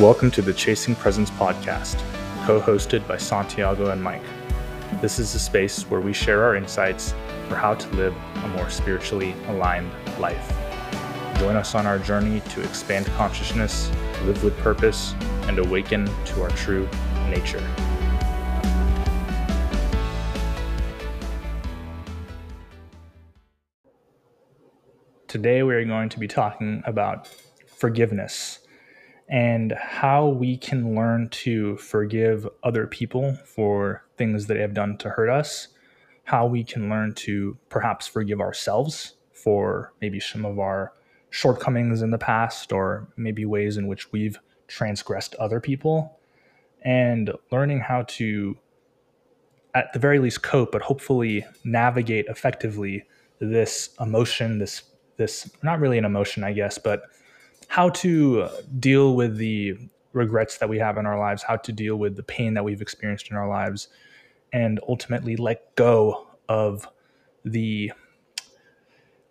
Welcome to the Chasing Presence podcast, co hosted by Santiago and Mike. This is a space where we share our insights for how to live a more spiritually aligned life. Join us on our journey to expand consciousness, live with purpose, and awaken to our true nature. Today, we are going to be talking about forgiveness and how we can learn to forgive other people for things that they have done to hurt us, how we can learn to perhaps forgive ourselves for maybe some of our shortcomings in the past or maybe ways in which we've transgressed other people, and learning how to, at the very least, cope, but hopefully navigate effectively this emotion, this this not really an emotion, I guess, but how to deal with the regrets that we have in our lives, how to deal with the pain that we've experienced in our lives, and ultimately let go of the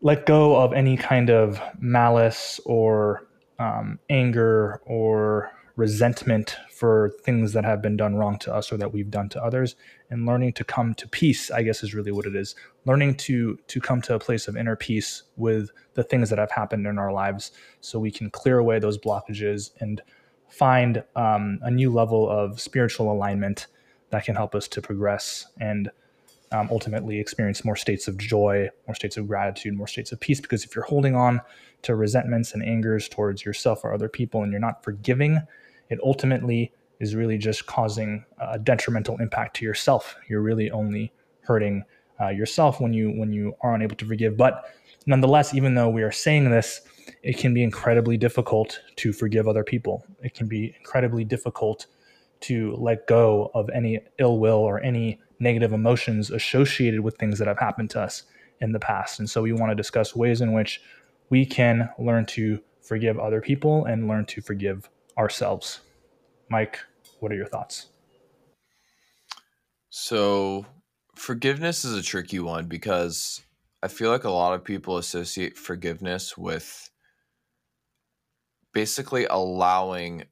let go of any kind of malice or um, anger or resentment for things that have been done wrong to us or that we've done to others and learning to come to peace i guess is really what it is learning to to come to a place of inner peace with the things that have happened in our lives so we can clear away those blockages and find um, a new level of spiritual alignment that can help us to progress and um, ultimately experience more states of joy, more states of gratitude, more states of peace. Because if you're holding on to resentments and angers towards yourself or other people and you're not forgiving, it ultimately is really just causing a detrimental impact to yourself. You're really only hurting uh, yourself when you when you are unable to forgive. But nonetheless, even though we are saying this, it can be incredibly difficult to forgive other people. It can be incredibly difficult to let go of any ill will or any negative emotions associated with things that have happened to us in the past. And so we want to discuss ways in which we can learn to forgive other people and learn to forgive ourselves. Mike, what are your thoughts? So, forgiveness is a tricky one because I feel like a lot of people associate forgiveness with basically allowing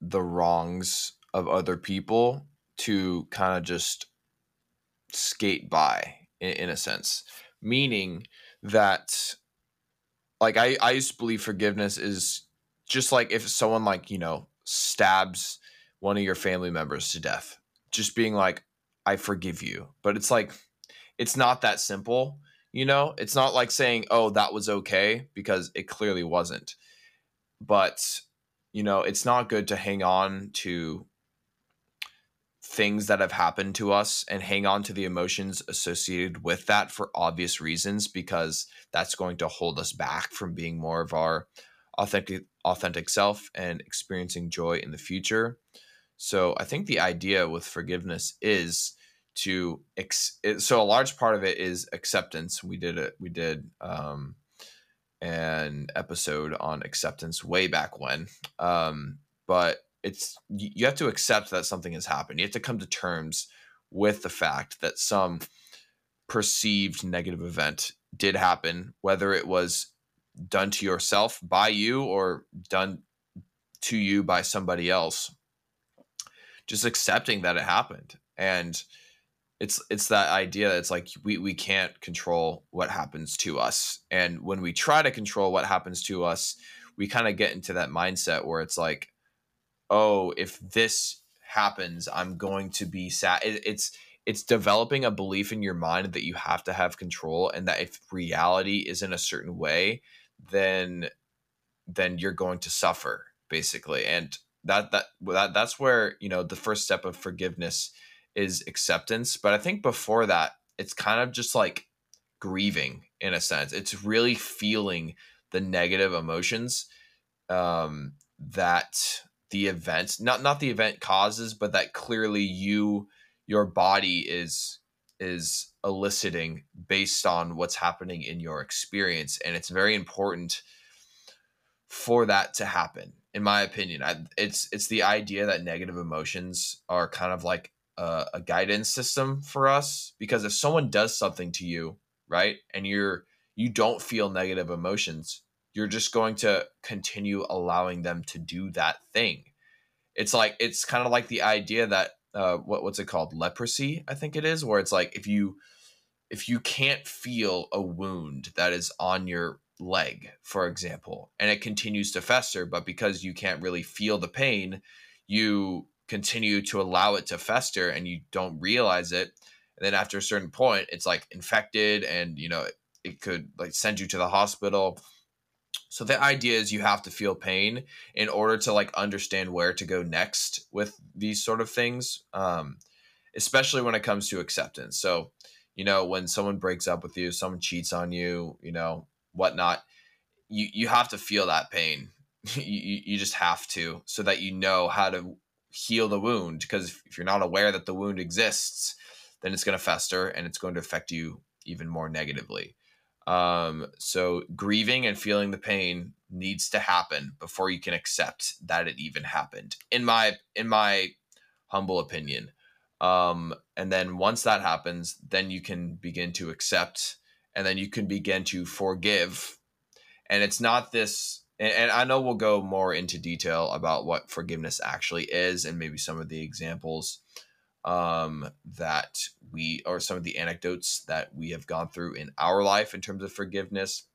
the wrongs of other people to kind of just skate by in, in, a sense meaning that like I, I used to believe forgiveness is just like if someone like you know stabs one of your family members to death just being like i forgive you. But it's like it's not that simple you know? It's not like saying oh that was okay because it clearly wasn't. But you know it's not good to hang on to things that have happened to us and hang on to the emotions associated with that for obvious reasons because that's going to hold us back from being more of our authentic authentic self and experiencing joy in the future. So I think the idea with forgiveness is to ex- so a large part of it is acceptance. We did it. We did um, an episode on acceptance way back when, um, but it's you have to accept that something has happened. You have to come to terms with the fact that some perceived negative event did happen, whether it was done to yourself by you or done to you by somebody else just accepting that it happened. And it's it's that idea that it's like we we can't control what happens to us. And when we try to control what happens to us we kind of get into that mindset where it's like oh if this happens i'm going to be sad. It, it's it's developing a belief in your mind that you have to have control and that if reality is in a certain way then then you're going to suffer basically. And that that that that's where you know the first step of forgiveness is acceptance but i think before that it's kind of just like grieving in a sense. It's really feeling the negative emotions um that the event not not the event causes but that clearly you your body is is eliciting based on what's happening in your experience and it's very important for that to happen in my opinion I, it's it's the idea that negative emotions are kind of like a, a guidance system for us because if someone does something to you right and you're you don't feel negative emotions you're just going to continue allowing them to do that thing. It's like it's kind of like the idea that uh, what what's it called? Leprosy I think it is where it's like if you if you can't feel a wound that is on your leg for example and it continues to fester but because you can't really feel the pain you continue to allow it to fester and you don't realize it and then after a certain point it's like infected and you know it, it could like send you to the hospital so the idea is you have to feel pain in order to like understand where to go next with these sort of things, um, especially when it comes to acceptance. So, you know, when someone breaks up with you, someone cheats on you, you know, whatnot, you you have to feel that pain. you you just have to, so that you know how to heal the wound. Because if you're not aware that the wound exists, then it's going to fester and it's going to affect you even more negatively. Um, so grieving and feeling the pain needs to happen before you can accept that it even happened. In my in my humble opinion. Um, and then once that happens, then you can begin to accept and then you can begin to forgive. And it's not this and, I know we'll go more into detail about what forgiveness actually is and maybe some of the examples um, that we, or some of the anecdotes that we have gone through in our life in terms of forgiveness.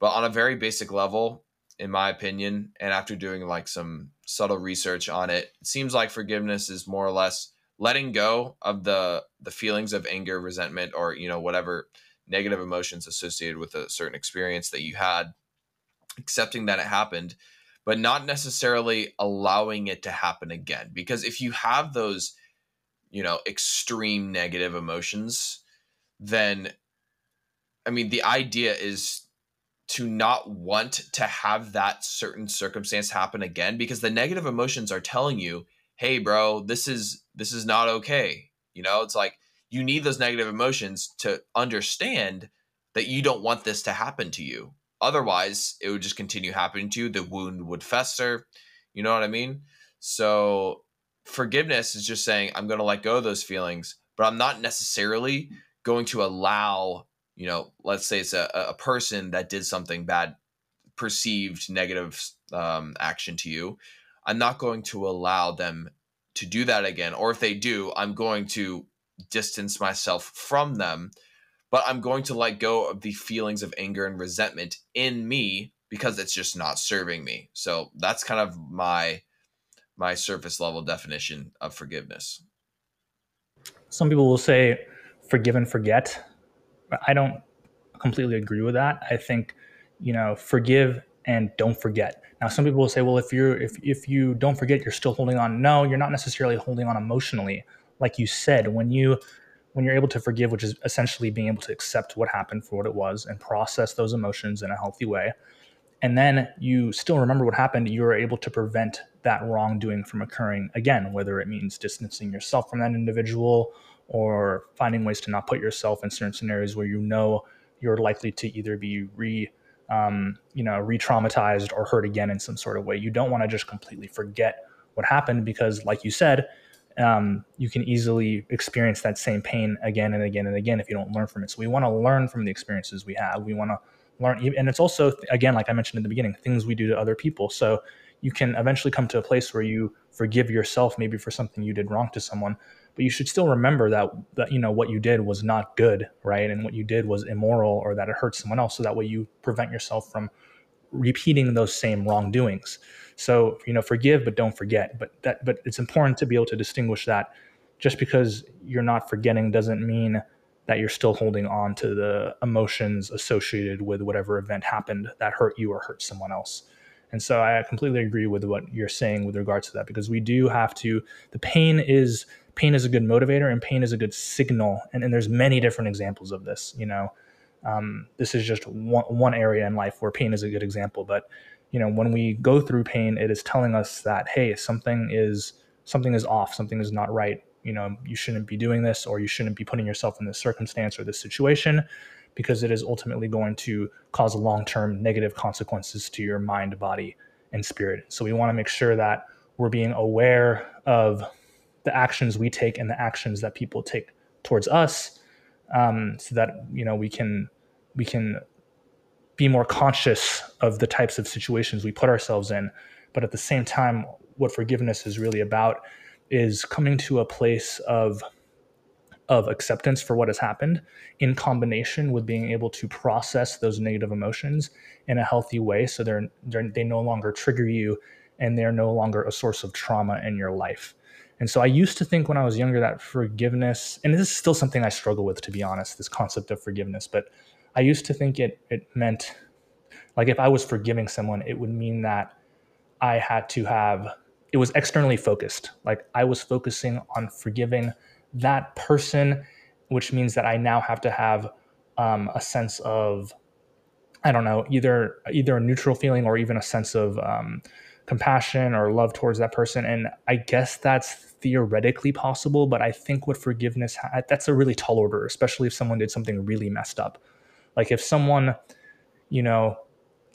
But on a very basic level, in my opinion, and after doing like some subtle research on it, it seems like forgiveness is more or less letting go of the the feelings of anger, resentment, or you know whatever negative emotions associated with a certain experience that you had, accepting that it happened, but not necessarily allowing it to happen again. Because if you have those you know, extreme negative emotions, then I mean, the idea is to not want to have that certain circumstance happen again because the negative emotions are telling you, "Hey bro, this is this is not okay." You know, it's like you need those negative emotions to understand that you don't want this to happen to you. Otherwise, it would just continue happening to you. The wound would fester. You know what I mean? So forgiveness is just saying i'm going to let go of those feelings but i'm not necessarily going to allow you know let's say it's a, a person that did something bad perceived negative um, action to you i'm not going to allow them to do that again or if they do i'm going to distance myself from them but i'm going to let go of the feelings of anger and resentment in me because it's just not serving me so that's kind of my my surface level definition of forgiveness. Some people will say forgive and forget. I don't completely agree with that. I think, you know, forgive and don't forget. Now, some people will say, well, if you're if if you don't forget, you're still holding on. No, you're not necessarily holding on emotionally. Like you said, when you when you're able to forgive, which is essentially being able to accept what happened for what it was and process those emotions in a healthy way, and then you still remember what happened, you're able to prevent that wrongdoing from occurring again, whether it means distancing yourself from that individual or finding ways to not put yourself in certain scenarios where you know you're likely to either be re um, you know re-traumatized or hurt again in some sort of way. You don't want to just completely forget what happened because like you said um, you can easily experience that same pain again and again and again if you don't learn from it. So we want to learn from the experiences we have. We want to learn and it's also again like i mentioned in the beginning things we do to other people. So you can eventually come to a place where you forgive yourself maybe for something you did wrong to someone but you should still remember that that you know what you did was not good right? And what you did was immoral or that it hurt someone else. So that way you prevent yourself from repeating those same wrongdoings so you know forgive but don't forget. But that but it's important to be able to distinguish that. Just because you're not forgetting doesn't mean that you're still holding on to the emotions associated with whatever event happened that hurt you or hurt someone else. And so I completely agree with what you're saying with regards to that because we do have to the pain is pain is a good motivator and pain is a good signal. And, and there's many different examples of this you know. Um, this is just one, one area in life where pain is a good example but you know when we go through pain it is telling us that hey something is something is off something is not right. You know you shouldn't be doing this or you shouldn't be putting yourself in this circumstance or this situation because it is ultimately going to cause long-term negative consequences to your mind body and spirit. So we want to make sure that we're being aware of the actions we take and the actions that people take towards us um, so that you know we can we can be more conscious of the types of situations we put ourselves in. But at the same time what forgiveness is really about is coming to a place of of acceptance for what has happened in combination with being able to process those negative emotions in a healthy way. So they're, they're they no longer trigger you and they're no longer a source of trauma in your life. And so i used to think when i was younger that forgiveness and this is still something i struggle with to be honest this concept of forgiveness but i used to think it it meant like if i was forgiving someone it would mean that i had to have it was externally focused like i was focusing on forgiving that person, which means that I now have to have um, a sense of, I don't know, either either a neutral feeling or even a sense of um, compassion or love towards that person. And I guess that's theoretically possible, but I think what forgiveness ha- that's a really tall order, especially if someone did something really messed up. Like if someone, you know,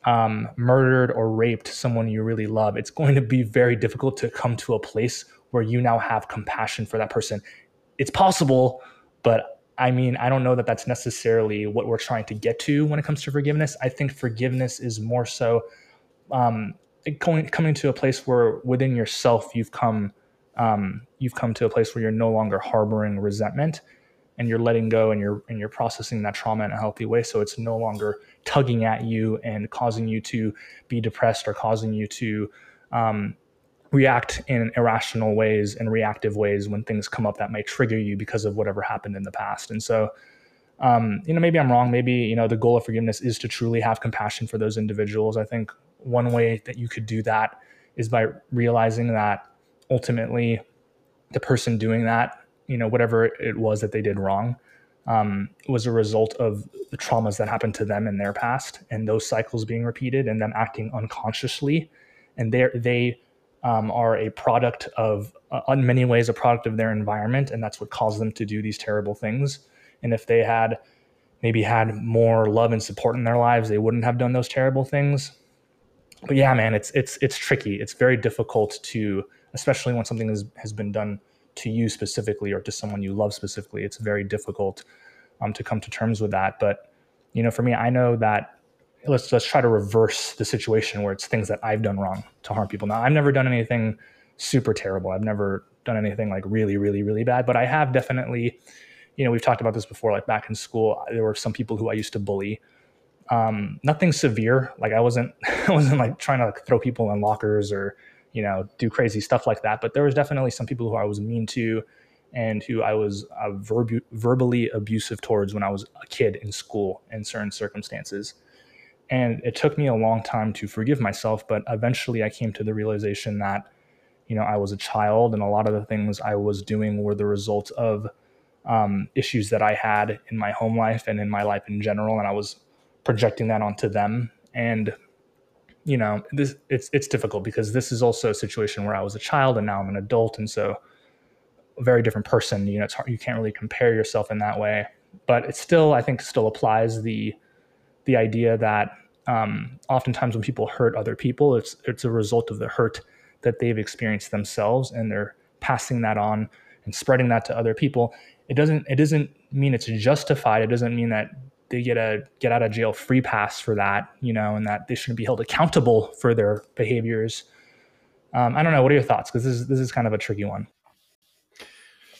um, murdered or raped someone you really love, it's going to be very difficult to come to a place where you now have compassion for that person it's possible, but I mean, I don't know that that's necessarily what we're trying to get to when it comes to forgiveness. I think forgiveness is more so um, going, coming to a place where within yourself you've come um, you've come to a place where you're no longer harboring resentment and you're letting go and you're and you're processing that trauma in a healthy way so it's no longer tugging at you and causing you to be depressed or causing you to um, react in irrational ways and reactive ways when things come up that might trigger you because of whatever happened in the past. And so, um, you know, maybe I'm wrong. Maybe, you know, the goal of forgiveness is to truly have compassion for those individuals. I think one way that you could do that is by realizing that ultimately the person doing that, you know, whatever it was that they did wrong, um, was a result of the traumas that happened to them in their past and those cycles being repeated and them acting unconsciously. And they they um, are a product of, uh, in many ways, a product of their environment, and that's what caused them to do these terrible things. And if they had maybe had more love and support in their lives, they wouldn't have done those terrible things. But yeah, man, it's it's it's tricky. It's very difficult to, especially when something has, has been done to you specifically or to someone you love specifically. It's very difficult um, to come to terms with that. But you know, for me, I know that let's let's try to reverse the situation where it's things that I've done wrong to harm people. Now, I've never done anything super terrible. I've never done anything like really, really, really bad, but I have definitely, you know, we've talked about this before. Like back in school, there were some people who I used to bully. Um, nothing severe. Like I wasn't, I wasn't like trying to like, throw people in lockers or, you know, do crazy stuff like that. But there was definitely some people who I was mean to, and who I was uh, verb- verbally abusive towards when I was a kid in school in certain circumstances. And it took me a long time to forgive myself, but eventually I came to the realization that, you know, I was a child and a lot of the things I was doing were the result of um, issues that I had in my home life and in my life in general. And I was projecting that onto them. And, you know, this it's it's difficult because this is also a situation where I was a child and now I'm an adult. And so a very different person, you know, it's hard, you can't really compare yourself in that way. But it still, I think, still applies the the idea that um, oftentimes when people hurt other people, it's it's a result of the hurt that they've experienced themselves, and they're passing that on and spreading that to other people. It doesn't it doesn't mean it's justified. It doesn't mean that they get a get out of jail free pass for that, you know, and that they shouldn't be held accountable for their behaviors. Um, I don't know. What are your thoughts? Because this is this is kind of a tricky one.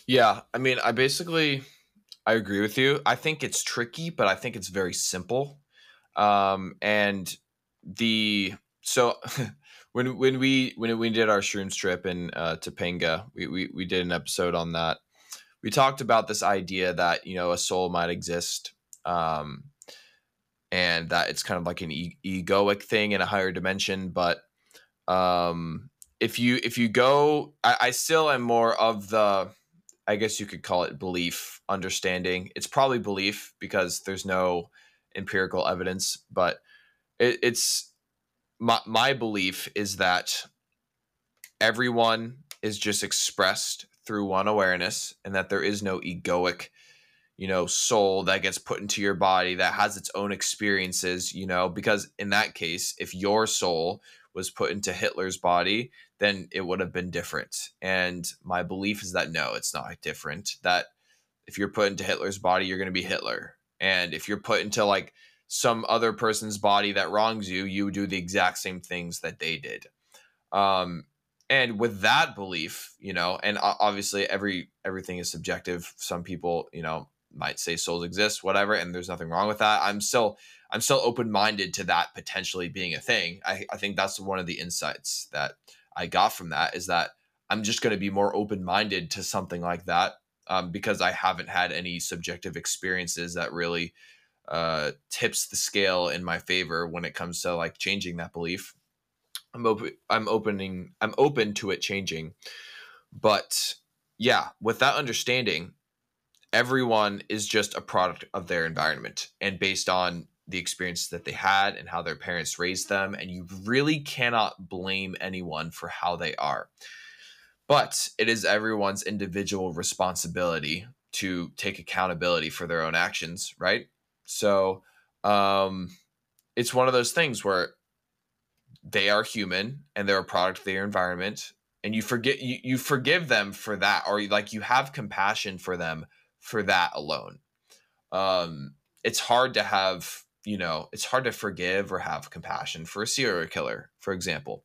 Yeah, I mean, I basically I agree with you. I think it's tricky, but I think it's very simple. Um, and the so when when we when we did our shrooms trip in uh, Topanga, we, we we did an episode on that. We talked about this idea that you know a soul might exist, um, and that it's kind of like an e- egoic thing in a higher dimension. But um, if you if you go, I, I still am more of the I guess you could call it belief, understanding. It's probably belief because there's no empirical evidence, but it, it's my my belief is that everyone is just expressed through one awareness, and that there is no egoic, you know, soul that gets put into your body that has its own experiences. You know, because in that case, if your soul was put into Hitler's body, then it would have been different. And my belief is that no, it's not different. That if you're put into Hitler's body, you're going to be Hitler. And if you're put into like some other person's body that wrongs you, you do the exact same things that they did. Um, and with that belief you know and obviously every everything is subjective some people you know might say souls exist whatever and there's nothing wrong with that. I'm still i'm still open-minded to that potentially being a thing. I, I think that's one of the insights that i got from that is that i'm just going to be more open-minded to something like that um, because i haven't had any subjective experiences that really uh, tips the scale in my favor when it comes to like changing that belief. I'm open I'm opening I'm open to it changing. But yeah, with that understanding, everyone is just a product of their environment and based on the experiences that they had and how their parents raised them and you really cannot blame anyone for how they are. But it is everyone's individual responsibility to take accountability for their own actions, right? So, um it's one of those things where they are human and they're a product of their environment and you forget you, you forgive them for that or like you have compassion for them for that alone. Um it's hard to have you know it's hard to forgive or have compassion for a serial killer for example.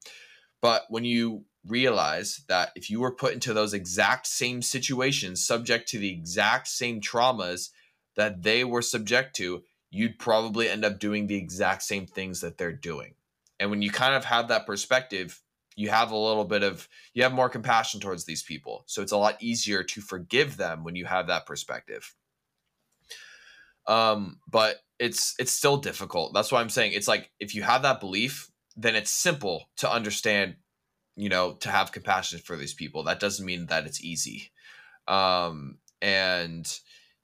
But when you realize that if you were put into those exact same situations subject to the exact same traumas that they were subject to you'd probably end up doing the exact same things that they're doing. And when you kind of have that perspective, you have a little bit of you have more compassion towards these people. So it's a lot easier to forgive them when you have that perspective. Um, but it's it's still difficult. That's why I'm saying it's like if you have that belief, then it's simple to understand, you know, to have compassion for these people. That doesn't mean that it's easy. Um, and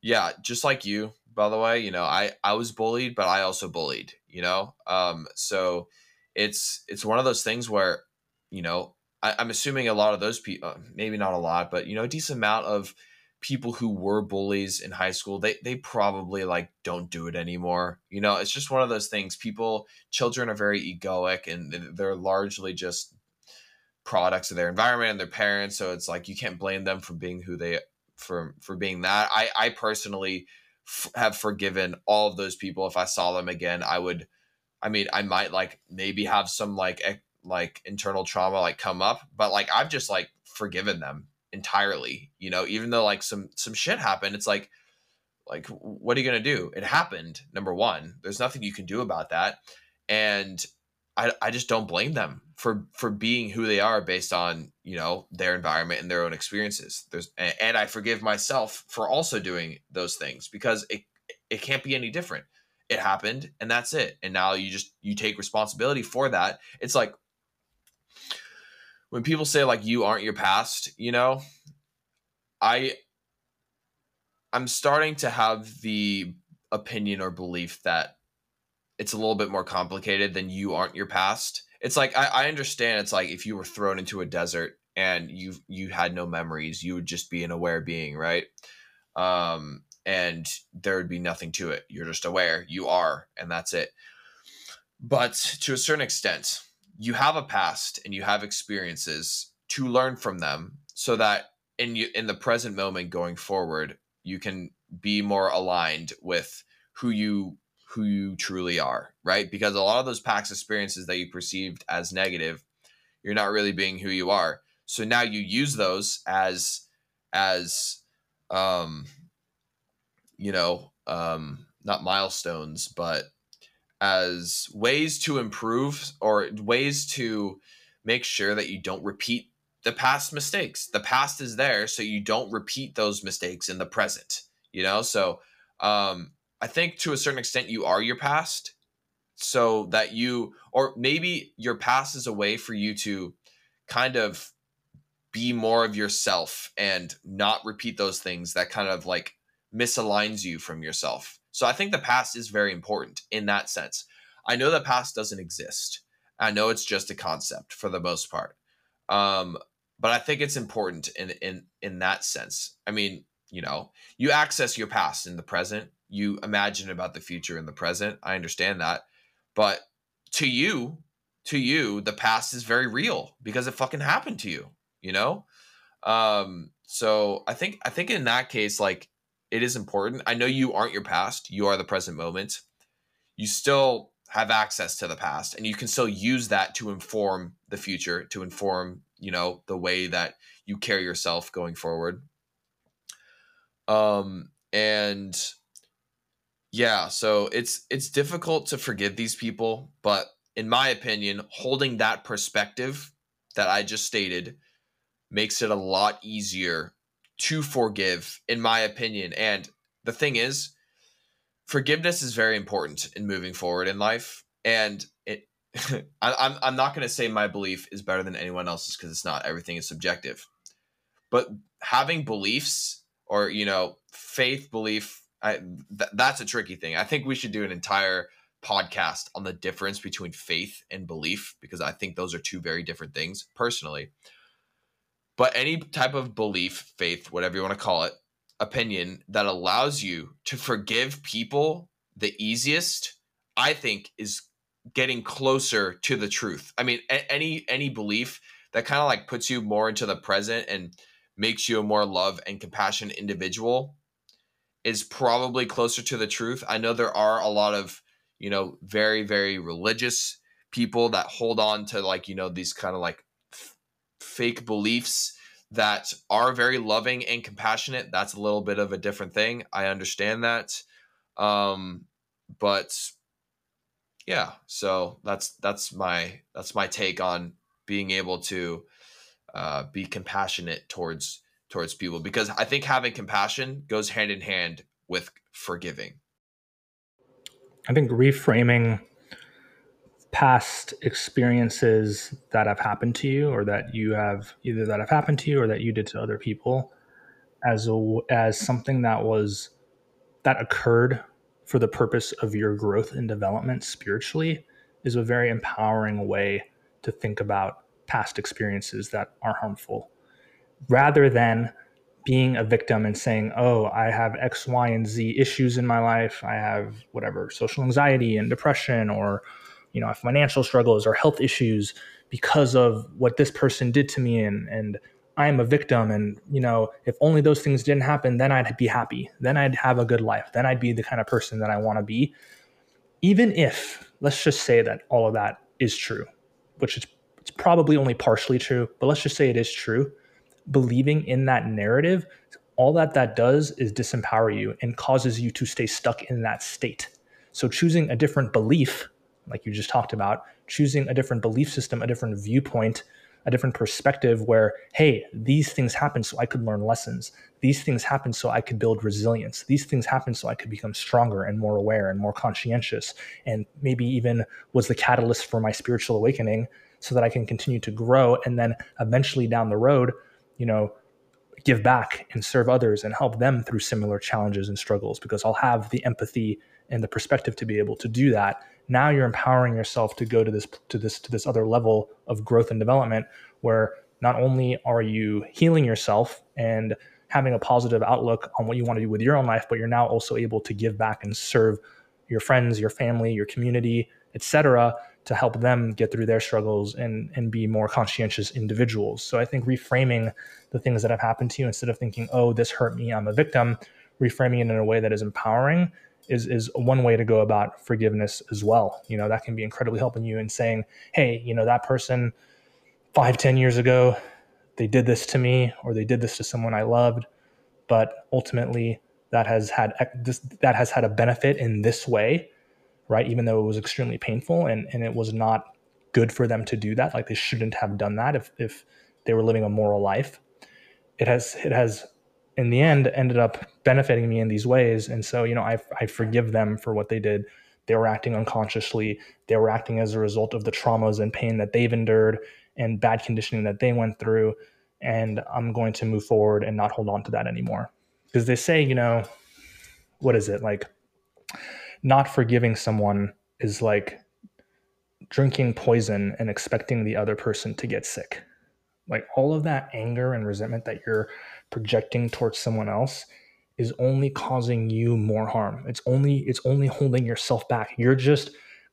yeah, just like you, by the way, you know, I I was bullied, but I also bullied, you know. Um, so it's it's one of those things where you know I, am assuming a lot of those people, uh, maybe not a lot, but you know, a decent amount of people who were bullies in high school, they they probably like don't do it anymore. You know, it's just one of those things. People, children are very egoic, and they're largely just products of their environment and their parents. So it's like you can't blame them for being who they for for being that. I I personally f- have forgiven all of those people. If I saw them again, I would I mean, I might like maybe have some like like internal trauma like come up, but like I've just like forgiven them entirely. You know, even though like some some shit happened, it's like like what are you gonna do? It happened. Number one, there's nothing you can do about that, and I I just don't blame them for for being who they are based on you know their environment and their own experiences. There's and I forgive myself for also doing those things because it it can't be any different it happened and that's it and now you just you take responsibility for that it's like when people say like you aren't your past you know i i'm starting to have the opinion or belief that it's a little bit more complicated than you aren't your past it's like i, I understand it's like if you were thrown into a desert and you you had no memories you would just be an aware being right um and there would be nothing to it. You're just aware, you are, and that's it. But to a certain extent, you have a past and you have experiences to learn from them so that in you, in the present moment going forward, you can be more aligned with who you who you truly are, right? Because a lot of those past experiences that you perceived as negative, you're not really being who you are. So now you use those as as um you know, um, not milestones, but as ways to improve or ways to make sure that you don't repeat the past mistakes. The past is there, so you don't repeat those mistakes in the present. You know, so um, I think to a certain extent you are your past, so that you or maybe your past is a way for you to kind of be more of yourself and not repeat those things that kind of like misaligns you from yourself. So I think the past is very important in that sense. I know the past doesn't exist. I know it's just a concept for the most part. Um, but I think it's important in in in that sense. I mean, you know, you access your past in the present. You imagine about the future in the present. I understand that. But to you, to you, the past is very real because it fucking happened to you, you know? Um, so I think I think in that case, like it is important. I know you aren't your past, you are the present moment. You still have access to the past and you can still use that to inform the future, to inform you know the way that you carry yourself going forward um and yeah so it's it's difficult to forgive these people but in my opinion holding that perspective that i just stated makes it a lot easier to forgive in my opinion. And the thing is forgiveness is very important in moving forward in life. And it I, I'm, I'm not going to say my belief is better than anyone else's because it's not everything is subjective. But having beliefs or you know faith belief I, th- that's a tricky thing. I think we should do an entire podcast on the difference between faith and belief because i think those are two very different things personally but any type of belief faith whatever you want to call it opinion that allows you to forgive people the easiest i think is getting closer to the truth. I mean a- any any belief that kind of like puts you more into the present and makes you a more love and compassion individual is probably closer to the truth. I know there are a lot of you know very very religious people that hold on to like you know these kind of like fake beliefs that are very loving and compassionate that's a little bit of a different thing. I understand that. Um but yeah so that's that's my that's my take on being able to uh, be compassionate towards towards people because i think having compassion goes hand in hand with forgiving. I think reframing past experiences that have happened to you or that you have either that have happened to you or that you did to other people as a, as something that was that occurred for the purpose of your growth and development spiritually is a very empowering way to think about past experiences that are harmful rather than being a victim and saying, oh, I have X, Y, and Z issues in my life. I have whatever, social anxiety and depression, or you know, financial struggles or health issues because of what this person did to me and and I am a victim and you know if only those things didn't happen then I'd be happy. Then I'd have a good life. Then I'd be the kind of person that I want to be. Even if let's just say that all of that is true which is it's probably only partially true but let's just say it is true. Believing in that narrative all that that does is disempower you and causes you to stay stuck in that state. So choosing a different belief like you just talked about, choosing a different belief system, a different viewpoint, a different perspective where, hey, these things happen so I could learn lessons. These things happen so I could build resilience. These things happen so I could become stronger and more aware and more conscientious. And maybe even was the catalyst for my spiritual awakening so that I can continue to grow and then eventually down the road, you know, give back and serve others and help them through similar challenges and struggles because I'll have the empathy and the perspective to be able to do that now you're empowering yourself to go to this to this to this other level of growth and development where not only are you healing yourself and having a positive outlook on what you want to do with your own life but you're now also able to give back and serve your friends your family your community etc to help them get through their struggles and and be more conscientious individuals. So i think reframing the things that have happened to you instead of thinking oh this hurt me i'm a victim reframing it in a way that is empowering is is one way to go about forgiveness as well. You know, that can be incredibly helping you in saying, hey, you know, that person five, ten years ago, they did this to me or they did this to someone I loved, but ultimately that has had this that has had a benefit in this way, right? Even though it was extremely painful and, and it was not good for them to do that. Like they shouldn't have done that if if they were living a moral life. It has it has in the end ended up benefiting me in these ways. And so you know I, I forgive them for what they did. They were acting unconsciously. They were acting as a result of the traumas and pain that they've endured and bad conditioning that they went through. And i'm going to move forward and not hold on to that anymore. Because they say you know what is it? Like not forgiving someone is like drinking poison and expecting the other person to get sick. Like all of that anger and resentment that you're projecting towards someone else is only causing you more harm. It's only it's only holding yourself back. You're just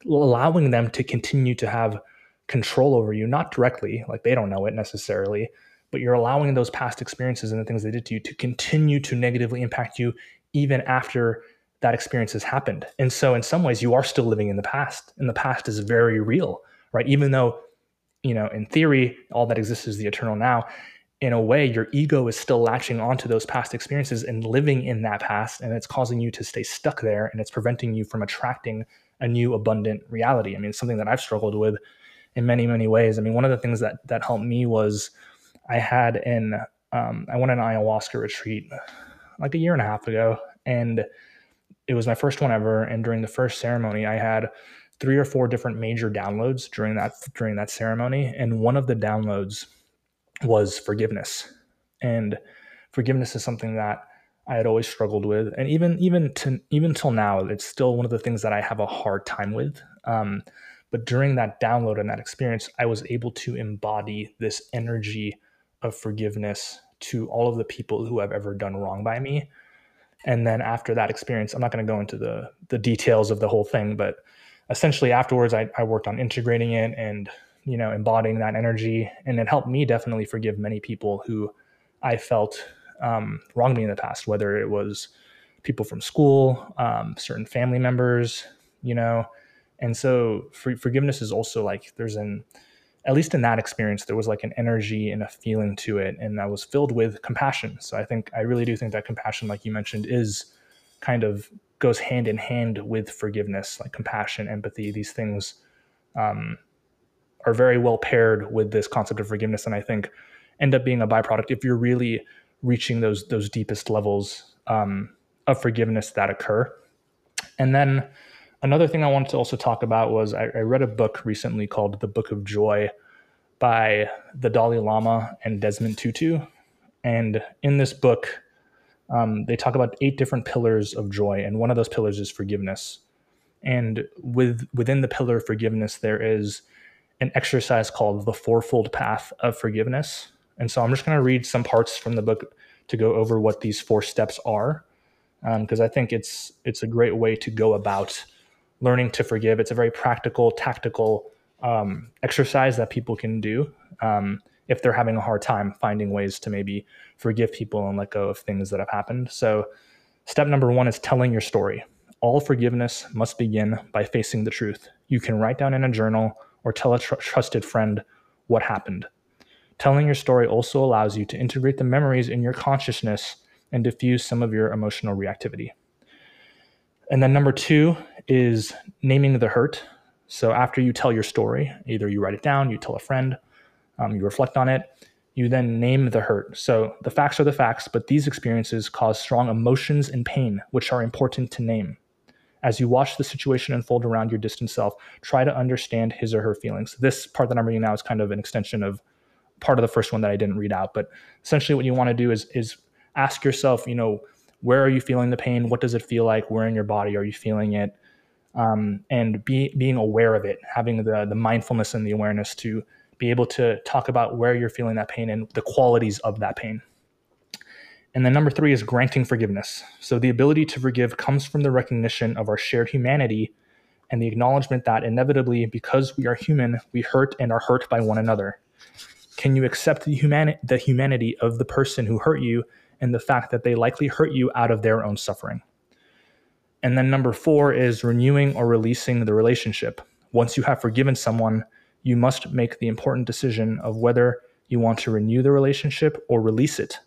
allowing them to continue to have control over you, not directly, like they don't know it necessarily, but you're allowing those past experiences and the things they did to you to continue to negatively impact you even after that experience has happened. And so in some ways you are still living in the past and the past is very real, right? Even though you know, in theory, all that exists is the eternal now. In a way, your ego is still latching onto those past experiences and living in that past, and it's causing you to stay stuck there, and it's preventing you from attracting a new abundant reality. I mean, something that I've struggled with in many, many ways. I mean, one of the things that that helped me was I had an um, I went on an ayahuasca retreat like a year and a half ago, and it was my first one ever. And during the first ceremony, I had three or four different major downloads during that during that ceremony, and one of the downloads was forgiveness. And forgiveness is something that I had always struggled with, and even even to even till now, it's still one of the things that I have a hard time with. Um, but during that download and that experience, I was able to embody this energy of forgiveness to all of the people who have ever done wrong by me. And then after that experience, I'm not going to go into the the details of the whole thing, but essentially afterwards, I, I worked on integrating it and you know embodying that energy, and it helped me definitely forgive many people who I felt um, wronged me in the past, whether it was people from school, um, certain family members, you know. And so for, forgiveness is also like there's an at least in that experience, there was like an energy and a feeling to it. And I was filled with compassion. So I think, I really do think that compassion, like you mentioned, is kind of goes hand in hand with forgiveness, like compassion, empathy, these things um, are very well paired with this concept of forgiveness. And I think end up being a byproduct if you're really reaching those, those deepest levels um, of forgiveness that occur. And then Another thing I wanted to also talk about was I, I read a book recently called The Book of Joy by the Dalai Lama and Desmond Tutu. And in this book, um, they talk about eight different pillars of joy, and one of those pillars is forgiveness. And with within the pillar of forgiveness, there is an exercise called the fourfold path of forgiveness. And so I'm just going to read some parts from the book to go over what these four steps are, because um, I think it's it's a great way to go about learning to forgive. It's a very practical, tactical um, exercise that people can do um, if they're having a hard time finding ways to maybe forgive people and let go of things that have happened. So, step number one is telling your story. All forgiveness must begin by facing the truth. You can write down in a journal or tell a tr- trusted friend what happened. Telling your story also allows you to integrate the memories in your consciousness and diffuse some of your emotional reactivity. And then number two is naming the hurt. So after you tell your story, either you write it down, you tell a friend, um, you reflect on it, you then name the hurt. So the facts are the facts, but these experiences cause strong emotions and pain, which are important to name. As you watch the situation unfold around your distant self, try to understand his or her feelings. This part that I'm reading now is kind of an extension of part of the first one that I didn't read out. But essentially, what you want to do is is ask yourself, you know, where are you feeling the pain? What does it feel like? Where in your body are you feeling it? Um, and be, being aware of it, having the, the mindfulness and the awareness to be able to talk about where you're feeling that pain and the qualities of that pain. And then number three is granting forgiveness. So the ability to forgive comes from the recognition of our shared humanity and the acknowledgement that inevitably, because we are human, we hurt and are hurt by one another. Can you accept the, humani- the humanity of the person who hurt you and the fact that they likely hurt you out of their own suffering. And then number four is renewing or releasing the relationship. Once you have forgiven someone, you must make the important decision of whether you want to renew the relationship or release it.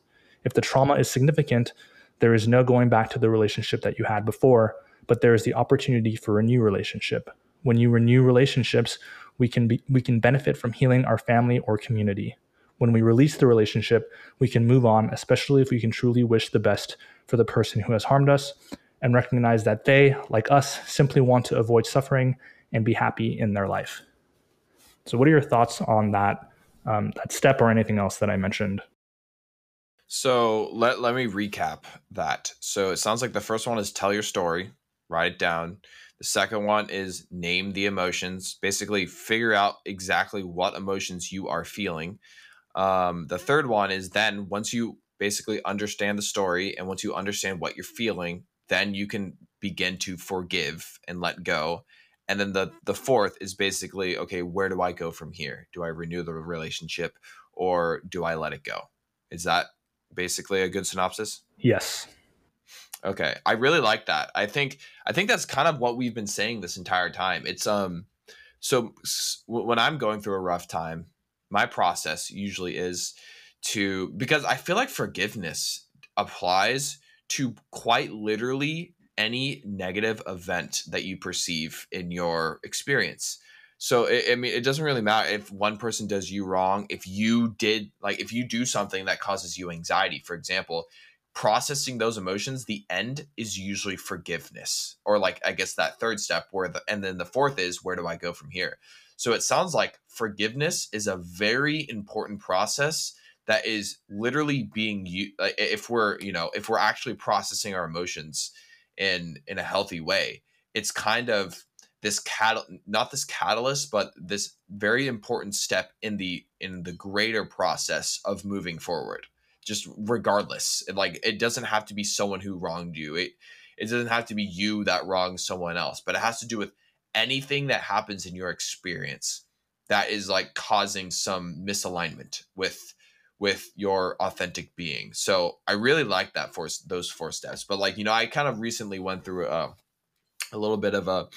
If the trauma is significant, there is no going back to the relationship that you had before, but there is the opportunity for a new relationship. When you renew relationships, we can be, we can benefit from healing our family or community. When we release the relationship, we can move on, especially if we can truly wish the best for the person who has harmed us and recognize that they, like us, simply want to avoid suffering and be happy in their life. So, what are your thoughts on that um, that step or anything else that I mentioned? So let let me recap that. So it sounds like the first one is tell your story, write it down. The second one is name the emotions. Basically, figure out exactly what emotions you are feeling. Um, the third one is then once you basically understand the story and once you understand what you're feeling, then you can begin to forgive and let go. And then the the fourth is basically okay, where do I go from here? Do I renew the relationship or do I let it go? Is that basically a good synopsis? Yes. Okay. I really like that. I think I think that's kind of what we've been saying this entire time. It's um So when I'm going through a rough time, my process usually is to because I feel like forgiveness applies to quite literally any negative event that you perceive in your experience. So it, I mean, it doesn't really matter if one person does you wrong. If you did like, if you do something that causes you anxiety, for example, processing those emotions, the end is usually forgiveness, or like I guess that third step where the and then the fourth is where do I go from here? So it sounds like forgiveness is a very important process that is literally being used. Uh, if we're you know if we're actually processing our emotions in in a healthy way, it's kind of this cat not this catalyst but this very important step in the in the greater process of moving forward just regardless. Like it doesn't have to be someone who wronged you. It it doesn't have to be you that wronged someone else but it has to do with anything that happens in your experience that is like causing some misalignment with with your authentic being. So i really like that for those four steps but like you know i kind of recently went through a, a little bit of a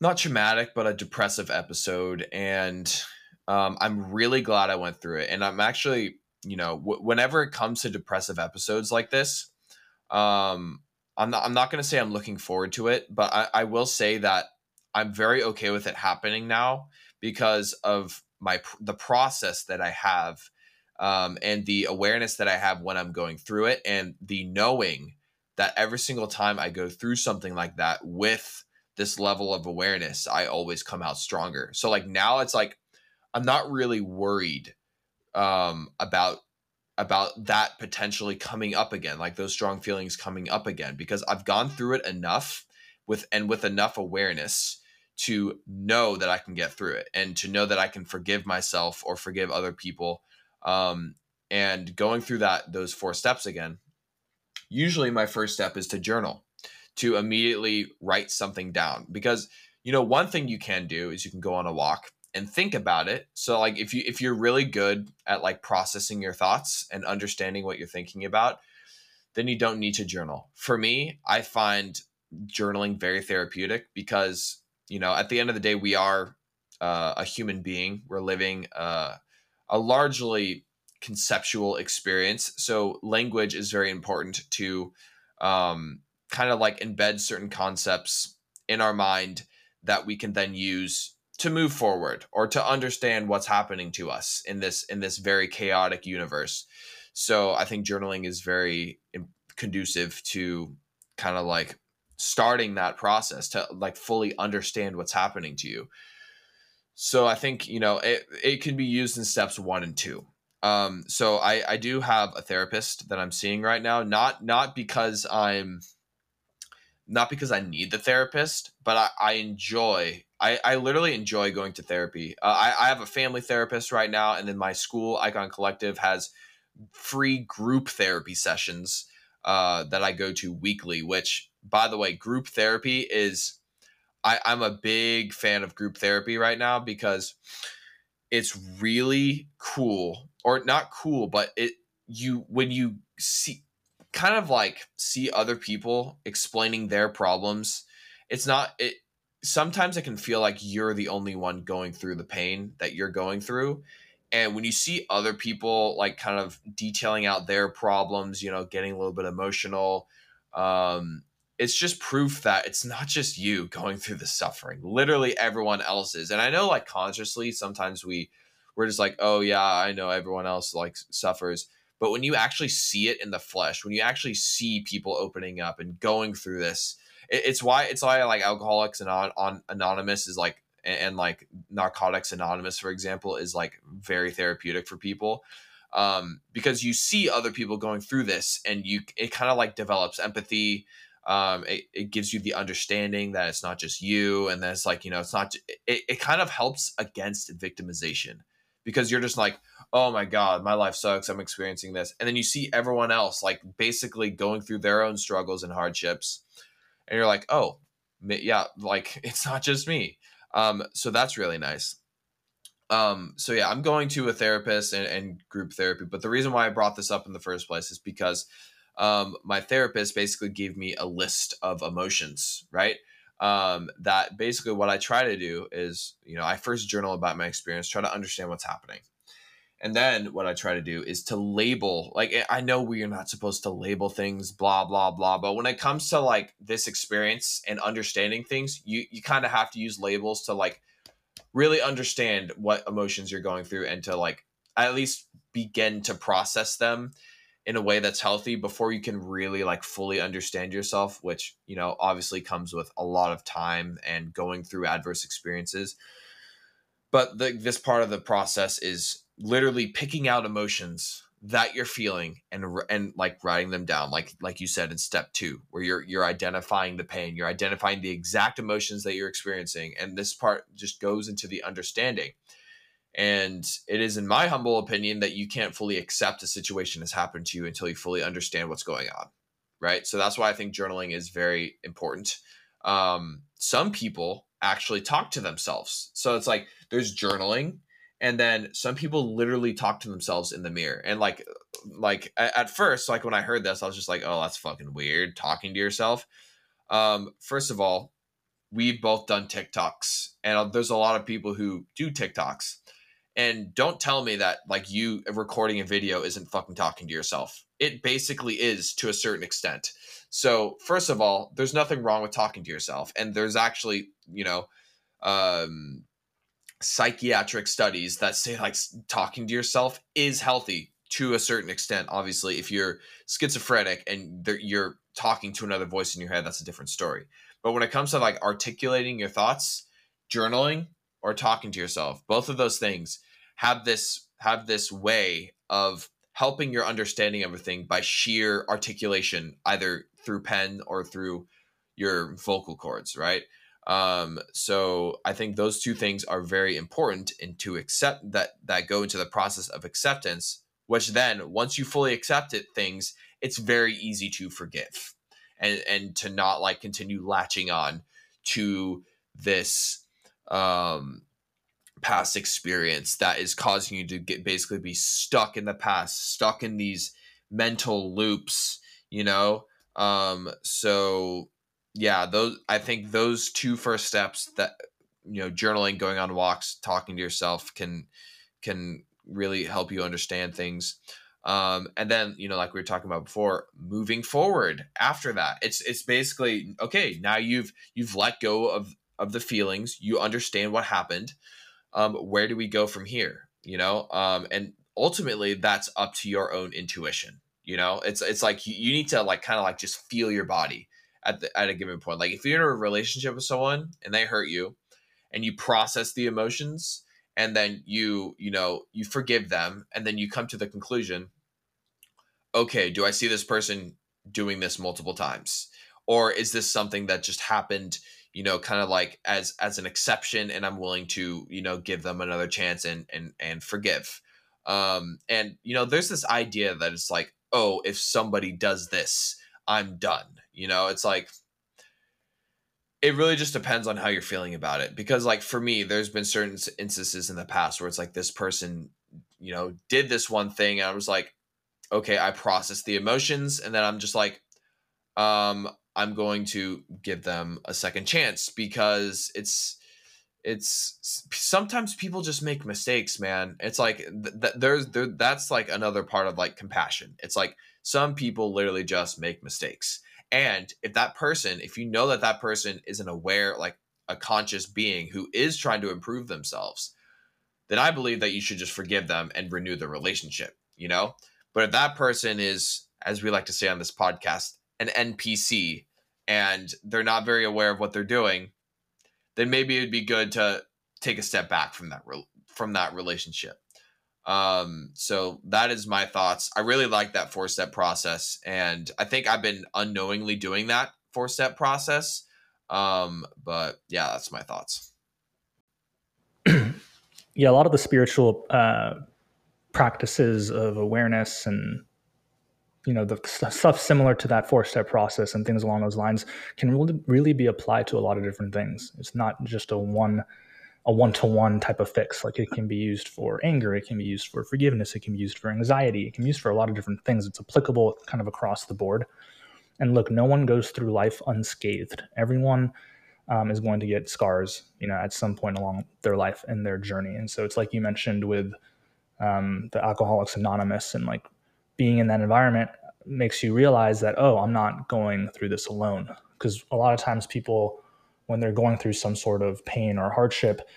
not traumatic, but a depressive episode. And um, I'm really glad I went through it. And I'm actually, you know, w- whenever it comes to depressive episodes like this, um, I'm not, I'm not going to say I'm looking forward to it, but I, I will say that I'm very okay with it happening now because of my the process that I have um, and the awareness that I have when I'm going through it and the knowing that every single time I go through something like that with this level of awareness, I always come out stronger. So like now it's like I'm not really worried um about about that potentially coming up again, like those strong feelings coming up again because I've gone through it enough with and with enough awareness to know that I can get through it and to know that I can forgive myself or forgive other people um and going through that those four steps again usually my first step is to journal to immediately write something down because you know one thing you can do is you can go on a walk and think about it. So like if you if you're really good at like processing your thoughts and understanding what you're thinking about then you don't need to journal. For me i find journaling very therapeutic because you know at the end of the day we are uh, a human being. We're living uh, a largely conceptual experience. So language is very important to um, kind of like embed certain concepts in our mind that we can then use to move forward or to understand what's happening to us in this in this very chaotic universe. So i think journaling is very conducive to kind of like starting that process to like fully understand what's happening to you. So i think you know it, it can be used in steps one and two. Um so i i do have a therapist that i'm seeing right now not not because i'm not because I need the therapist, but I, I enjoy. I, I literally enjoy going to therapy. Uh, I, I have a family therapist right now, and then my school, Icon Collective, has free group therapy sessions uh, that I go to weekly. Which, by the way, group therapy is. I, I'm a big fan of group therapy right now because it's really cool, or not cool, but it you when you see kind of like see other people explaining their problems. It's not it sometimes it can feel like you're the only one going through the pain that you're going through. And when you see other people like kind of detailing out their problems, you know, getting a little bit emotional, um, it's just proof that it's not just you going through the suffering. Literally everyone else is. And I know like consciously sometimes we we're just like, oh yeah, I know everyone else like suffers. But when you actually see it in the flesh, when you actually see people opening up and going through this, it, it's why it's why like Alcoholics and on, on Anonymous is like and, and, like Narcotics Anonymous, for example, is like very therapeutic for people. Um, because you see other people going through this and you it kind of like develops empathy. Um, it, it gives you the understanding that it's not just you and then it's like you know it's not it, it kind of helps against victimization because you're just like oh my god my life sucks i'm experiencing this. And then you see everyone else like basically going through their own struggles and hardships. And you're like oh yeah like it's not just me. Um so that's really nice. Um so yeah i'm going to a therapist and, and group therapy but the reason why i brought this up in the first place is because um my therapist basically gave me a list of emotions right? Um, that basically what I try to do is, you know, I first journal about my experience, try to understand what's happening. And then what I try to do is to label, like, eh, I know we are not supposed to label things, blah, blah, blah. But when it comes to like this experience and understanding things, you, you kind of have to use labels to like really understand what emotions you're going through and to like at least begin to process them in a way that's healthy before you can really like fully understand yourself which you know obviously comes with a lot of time and going through adverse experiences but the, this part of the process is literally picking out emotions that you're feeling and and like writing them down like like you said in step 2 where you're you're identifying the pain you're identifying the exact emotions that you're experiencing and this part just goes into the understanding and it is, in my humble opinion, that you can't fully accept a situation has happened to you until you fully understand what's going on. Right. So that's why I think journaling is very important. Um, some people actually talk to themselves. So it's like there's journaling, and then some people literally talk to themselves in the mirror. And like, like at first, like when I heard this, I was just like, oh, that's fucking weird talking to yourself. Um, first of all, we've both done TikToks, and there's a lot of people who do TikToks. And don't tell me that like you recording a video isn't fucking talking to yourself. It basically is to a certain extent. So, first of all, there's nothing wrong with talking to yourself. And there's actually, you know, um, psychiatric studies that say like talking to yourself is healthy to a certain extent. Obviously, if you're schizophrenic and you're talking to another voice in your head, that's a different story. But when it comes to like articulating your thoughts, journaling, or talking to yourself, both of those things have this have this way of helping your understanding of a thing by sheer articulation, either through pen or through your vocal cords, right? Um, so I think those two things are very important and to accept that that go into the process of acceptance, which then once you fully accept it, things, it's very easy to forgive and and to not like continue latching on to this um past experience that is causing you to get basically be stuck in the past, stuck in these mental loops, you know? Um, so yeah, those I think those two first steps that you know, journaling, going on walks, talking to yourself can can really help you understand things. Um, and then you know, like we were talking about before, moving forward after that, it's it's basically okay. Now you've you've let go of of the feelings, you understand what happened um, where do we go from here? You know, um, and ultimately that's up to your own intuition. You know, it's it's like you, you need to like kind of like just feel your body at the at a given point. Like if you're in a relationship with someone and they hurt you, and you process the emotions, and then you you know you forgive them, and then you come to the conclusion, okay, do I see this person doing this multiple times? Or is this something that just happened you know kind of like as as an exception and i'm willing to you know give them another chance and and and forgive um and you know there's this idea that it's like oh if somebody does this i'm done you know it's like it really just depends on how you're feeling about it because like for me there's been certain instances in the past where it's like this person you know did this one thing and i was like okay i processed the emotions and then i'm just like um I'm going to give them a second chance because it's it's sometimes people just make mistakes, man. It's like th- th- there's there that's like another part of like compassion. It's like some people literally just make mistakes. And if that person, if you know that that person is an aware like a conscious being who is trying to improve themselves, then I believe that you should just forgive them and renew the relationship, you know? But if that person is as we like to say on this podcast, an NPC and they're not very aware of what they're doing, then maybe it'd be good to take a step back from that re- from that relationship. Um, so that is my thoughts. I really like that four step process, and I think I've been unknowingly doing that four step process. Um, but yeah, that's my thoughts. yeah, a lot of the spiritual uh, practices of awareness and you know the stuff similar to that four step process and things along those lines can really, really be applied to a lot of different things it's not just a one a one-to-one type of fix like it can be used for anger it can be used for forgiveness it can be used for anxiety it can be used for a lot of different things it's applicable kind of across the board and look no one goes through life unscathed everyone um, is going to get scars, you know, at some point along their life and their journey. And so it's like you mentioned with um, the Alcoholics Anonymous and like being in that environment makes you realize that oh, I'm not going through this alone. Because a lot of times people, when they're going through some sort of pain or hardship,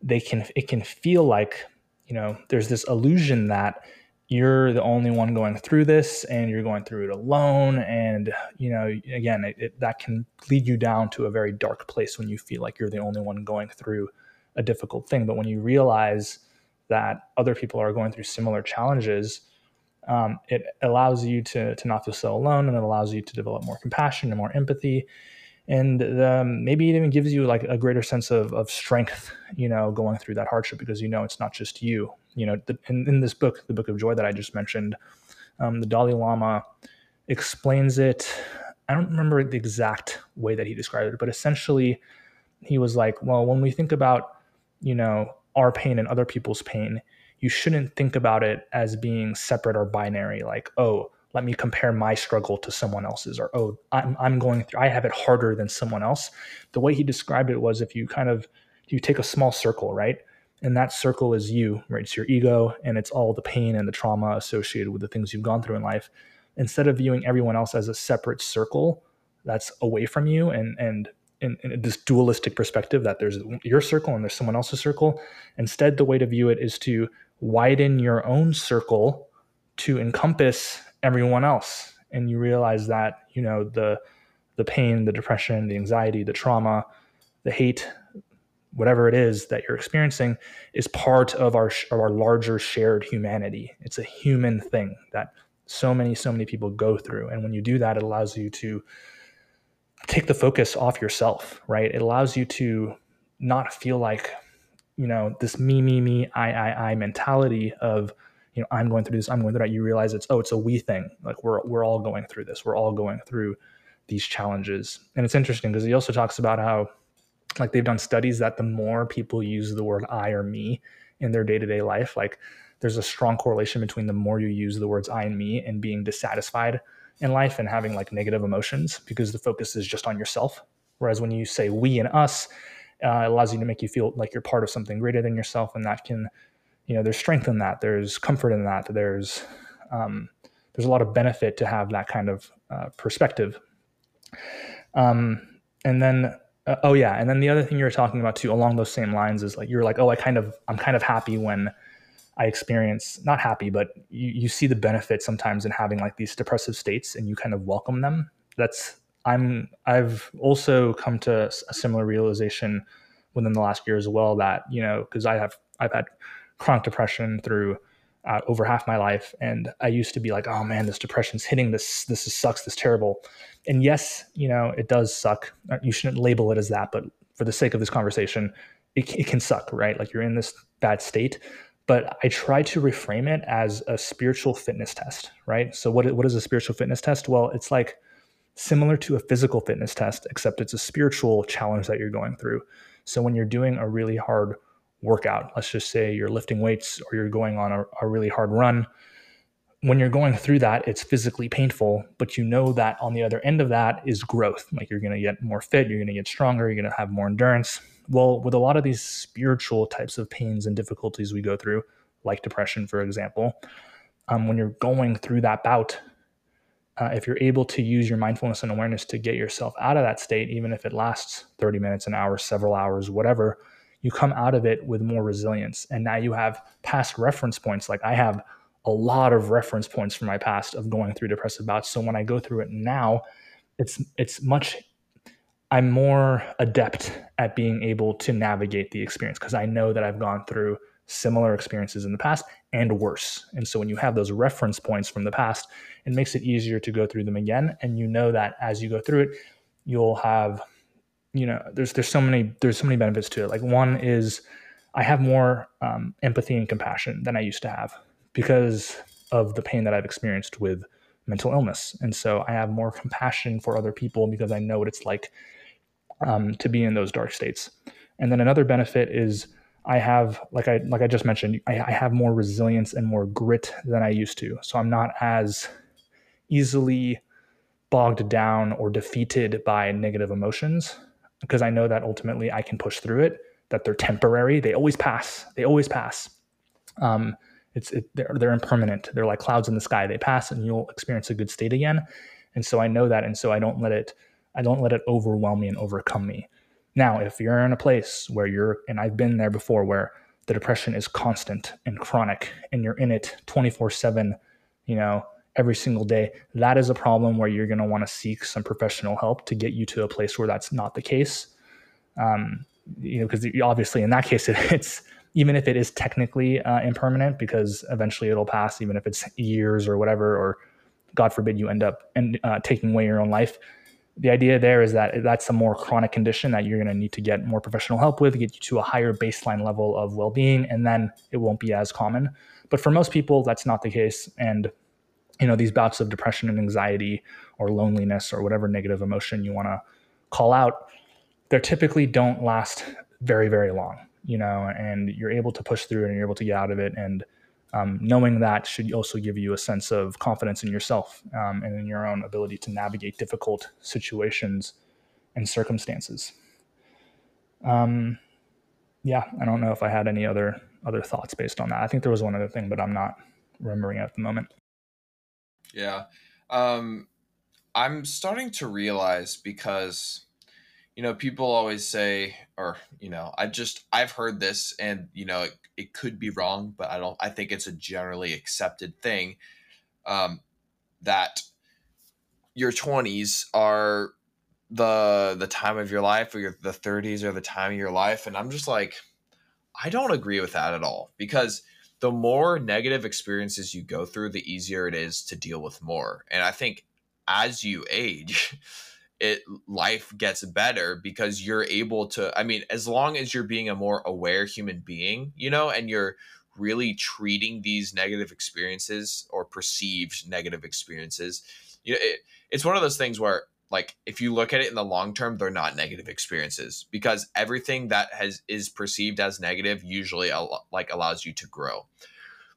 they can it can feel like you know there's this illusion that you're the only one going through this and you're going through it alone. And you know again it, it, that can lead you down to a very dark place when you feel like you're the only one going through a difficult thing. But when you realize that other people are going through similar challenges um, it allows you to, to not feel so alone and it allows you to develop more compassion and more empathy and um, maybe it even gives you like a greater sense of, of strength you know going through that hardship because you know it's not just you you know the, in, in this book the book of joy that i just mentioned um, the dalai lama explains it. I don't remember the exact way that he described it but essentially he was like well when we think about you know our pain and other people's pain you shouldn't think about it as being separate or binary like oh let me compare my struggle to someone else's or oh i'm, I'm going through i have it harder than someone else. The way he described it was if you kind of you take a small circle right? And that circle is you right? It's your ego and it's all the pain and the trauma associated with the things you've gone through in life. Instead of viewing everyone else as a separate circle that's away from you and and in, in, this dualistic perspective that there's your circle and there's someone else's circle instead the way to view it is to widen your own circle to encompass everyone else. And you realize that you know the the pain the depression the anxiety the trauma the hate whatever it is that you're experiencing is part of our of our larger shared humanity. It's a human thing that so many so many people go through. And when you do that it allows you to take the focus off yourself right? It allows you to not feel like you know this me me me i i i mentality of you know i'm going through this i'm going through that you realize it's oh it's a we thing. Like we're we're all going through this. We're all going through these challenges. And it's interesting because he also talks about how like they've done studies that the more people use the word i or me in their day-to-day life like there's a strong correlation between the more you use the words i and me and being dissatisfied in life and having like negative emotions because the focus is just on yourself. Whereas when you say we and us uh, it allows you to make you feel like you're part of something greater than yourself and that can you know there's strength in that there's comfort in that there's um, there's a lot of benefit to have that kind of uh, perspective. Um, and then uh, oh yeah and then the other thing you were talking about too along those same lines is like you're like oh i kind of i'm kind of happy when i experience not happy but you, you see the benefit sometimes in having like these depressive states and you kind of welcome them. That's i'm i've also come to a similar realization within the last year as well that you know because i have i've had chronic depression through uh, over half my life, and I used to be like, "Oh man, this depression's hitting. This this is, sucks. This terrible." And yes, you know, it does suck. Uh, you shouldn't label it as that, but for the sake of this conversation, it, it can suck, right? Like you're in this bad state. But I try to reframe it as a spiritual fitness test, right? So what what is a spiritual fitness test? Well, it's like similar to a physical fitness test, except it's a spiritual challenge that you're going through. So when you're doing a really hard workout. Let's just say you're lifting weights or you're going on a, a really hard run. When you're going through that, it's physically painful, but you know that on the other end of that is growth. Like you're going to get more fit, you're going to get stronger, you're going to have more endurance. Well, with a lot of these spiritual types of pains and difficulties we go through, like depression, for example, um, when you're going through that bout, uh, if you're able to use your mindfulness and awareness to get yourself out of that state, even if it lasts 30 minutes, an hour, several hours, whatever, you come out of it with more resilience. And now you have past reference points. Like I have a lot of reference points from my past of going through depressive bouts. So when I go through it now, it's it's much I'm more adept at being able to navigate the experience because I know that I've gone through similar experiences in the past and worse. And so when you have those reference points from the past, it makes it easier to go through them again. And you know that as you go through it, you'll have you know there's there's so many there's so many benefits to it. Like one is i have more um, empathy and compassion than i used to have because of the pain that i've experienced with mental illness. And so i have more compassion for other people because i know what it's like um, to be in those dark states. And then another benefit is i have like i like i just mentioned I, I have more resilience and more grit than i used to. So i'm not as easily bogged down or defeated by negative emotions because I know that ultimately I can push through it, that they're temporary. They always pass. They always pass. Um, it's it, they're, they're impermanent. They're like clouds in the sky. They pass and you'll experience a good state again. And so I know that. And so I don't let it, I don't let it overwhelm me and overcome me. Now, if you're in a place where you're, and I've been there before, where the depression is constant and chronic and you're in it 24 7, you know, every single day, that is a problem where you're going to want to seek some professional help to get you to a place where that's not the case. Um, you know, because obviously in that case, it, it's even if it is technically uh, impermanent, because eventually it'll pass, even if it's years or whatever, or God forbid you end up and uh, taking away your own life. The idea there is that that's a more chronic condition that you're going to need to get more professional help with, get you to a higher baseline level of well-being, and then it won't be as common. But for most people, that's not the case, and you know these bouts of depression and anxiety or loneliness or whatever negative emotion you want to call out they typically don't last very very long you know and you're able to push through and you're able to get out of it. And um, knowing that should also give you a sense of confidence in yourself um, and in your own ability to navigate difficult situations and circumstances. Um, yeah i don't know if i had any other other thoughts based on that. I think there was one other thing but i'm not remembering at the moment yeah. Um, I'm starting to realize because, you know, people always say, or, you know, I just, I've heard this and, you know, it, it could be wrong, but I don't, I think it's a generally accepted thing um, that your 20s are the the time of your life or your the 30s or the time of your life and i'm just like i don't agree with that at all because the more negative experiences you go through, the easier it is to deal with more. And I think as you age, it life gets better because you're able to I mean, as long as you're being a more aware human being, you know, and you're really treating these negative experiences or perceived negative experiences, you know, it, it's one of those things where like if you look at it in the long term they're not negative experiences because everything that has is perceived as negative usually like allows you to grow.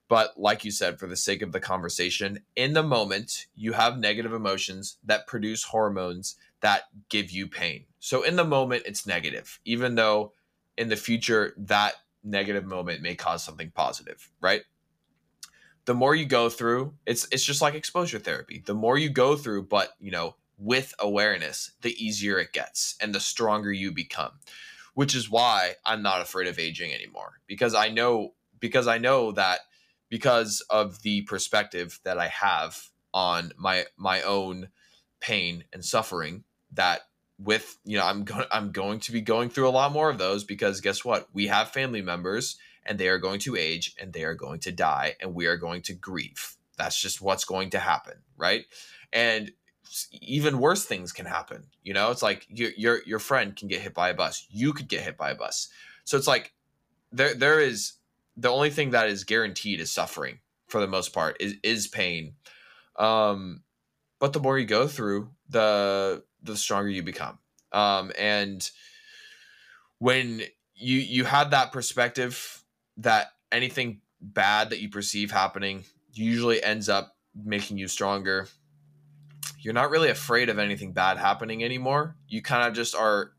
But like you said for the sake of the conversation in the moment you have negative emotions that produce hormones that give you pain. So in the moment it's negative even though in the future that negative moment may cause something positive right? The more you go through it's it's just like exposure therapy. The more you go through but you know with awareness, the easier it gets and the stronger you become. Which is why I'm not afraid of aging anymore because I know because I know that because of the perspective that I have on my my own pain and suffering that with you know I'm going I'm going to be going through a lot more of those because guess what we have family members and they are going to age and they are going to die and we are going to grieve that's just what's going to happen right and even worse things can happen. You know, it's like your your your friend can get hit by a bus. You could get hit by a bus. So it's like there there is the only thing that is guaranteed is suffering for the most part is is pain. Um, but the more you go through, the the stronger you become. Um, and when you you have that perspective that anything bad that you perceive happening usually ends up making you stronger you're not really afraid of anything bad happening anymore. You kind of just are.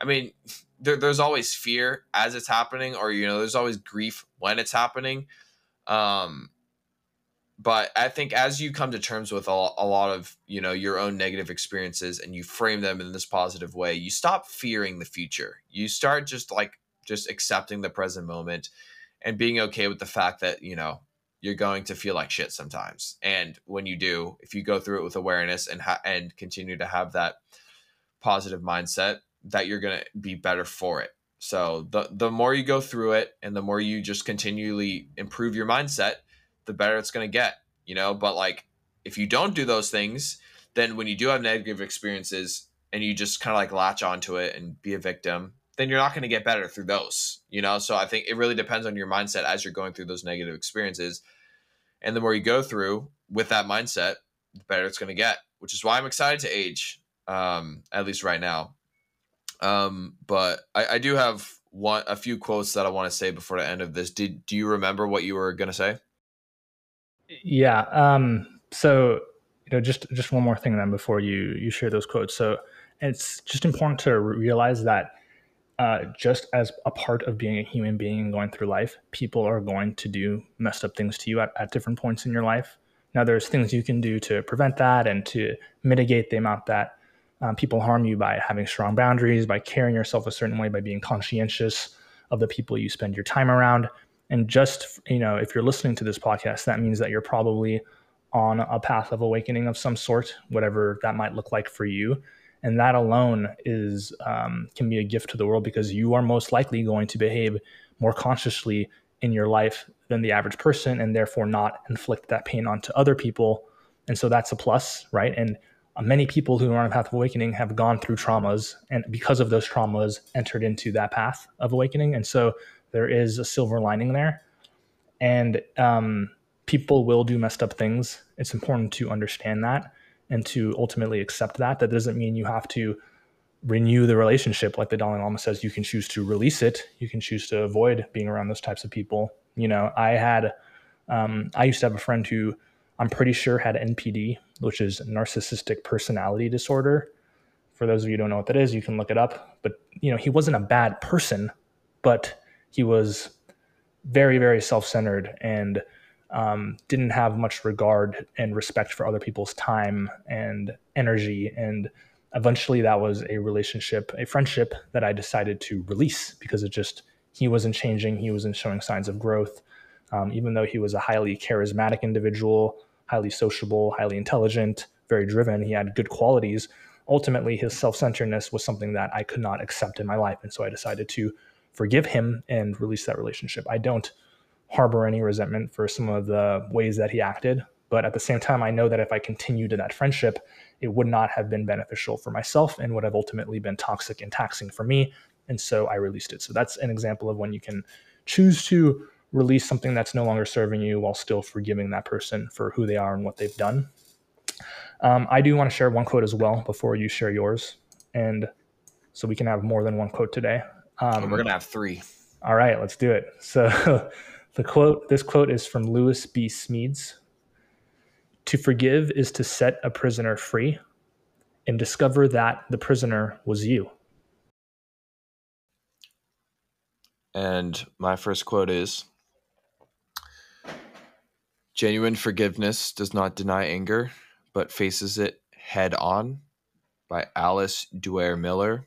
I mean, there, there's always fear as it's happening, or you know, there's always grief when it's happening. Um, but I think as you come to terms with a, a lot of you know your own negative experiences and you frame them in this positive way, you stop fearing the future. You start just like just accepting the present moment and being okay with the fact that you know you're going to feel like shit sometimes. And when you do, if you go through it with awareness and ha- and continue to have that positive mindset, that you're going to be better for it. So the the more you go through it and the more you just continually improve your mindset, the better it's going to get, you know, but like if you don't do those things, then when you do have negative experiences and you just kind of like latch onto it and be a victim, then you're not going to get better through those, you know? So I think it really depends on your mindset as you're going through those negative experiences. And the more you go through with that mindset, the better it's going to get, which is why I'm excited to age, um, at least right now. Um, but I, I do have one, a few quotes that I want to say before the end of this. Did, do you remember what you were going to say? Yeah. Um, so, you know, just, just one more thing then before you, you share those quotes. So it's just important to realize that uh, just as a part of being a human being and going through life, people are going to do messed up things to you at, at different points in your life. Now, there's things you can do to prevent that and to mitigate the amount that um, people harm you by having strong boundaries, by carrying yourself a certain way, by being conscientious of the people you spend your time around. And just, you know, if you're listening to this podcast, that means that you're probably on a path of awakening of some sort, whatever that might look like for you. And that alone is um, can be a gift to the world because you are most likely going to behave more consciously in your life than the average person, and therefore not inflict that pain onto other people. And so that's a plus, right? And uh, many people who are on a path of awakening have gone through traumas, and because of those traumas, entered into that path of awakening. And so there is a silver lining there. And um, people will do messed up things. It's important to understand that and to ultimately accept that. That doesn't mean you have to renew the relationship. Like the Dalai Lama says, you can choose to release it. You can choose to avoid being around those types of people. You know, I had, um, I used to have a friend who I'm pretty sure had NPD, which is narcissistic personality disorder. For those of you who don't know what that is, you can look it up. But, you know, he wasn't a bad person, but he was very, very self centered and um, didn't have much regard and respect for other people's time and energy. And eventually, that was a relationship, a friendship that I decided to release because it just, he wasn't changing, he wasn't showing signs of growth. Um, even though he was a highly charismatic individual, highly sociable, highly intelligent, very driven, he had good qualities. Ultimately, his self centeredness was something that I could not accept in my life. And so I decided to forgive him and release that relationship. I don't harbor any resentment for some of the ways that he acted. But at the same time, I know that if I continued in that friendship, it would not have been beneficial for myself and would have ultimately been toxic and taxing for me. And so I released it. So that's an example of when you can choose to release something that's no longer serving you while still forgiving that person for who they are and what they've done. Um, I do want to share one quote as well before you share yours. And so we can have more than one quote today. Um, we're going to have three. All right, let's do it. So The quote, this quote is from Lewis B. Smedes. To forgive is to set a prisoner free and discover that the prisoner was you. And my first quote is Genuine forgiveness does not deny anger, but faces it head on by Alice Duer Miller.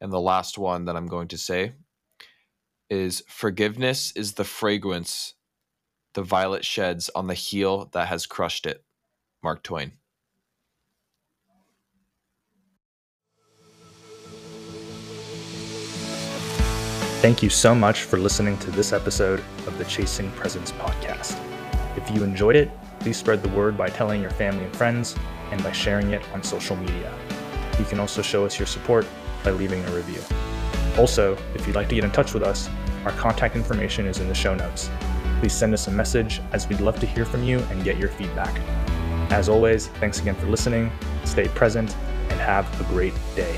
And the last one that I'm going to say is forgiveness is the fragrance the violet sheds on the heel that has crushed it. Mark Twain. Thank you so much for listening to this episode of the Chasing Presence podcast. If you enjoyed it, please spread the word by telling your family and friends and by sharing it on social media. You can also show us your support by leaving a review. Also, if you'd like to get in touch with us, our contact information is in the show notes. Please send us a message as we'd love to hear from you and get your feedback. As always, thanks again for listening, stay present, and have a great day.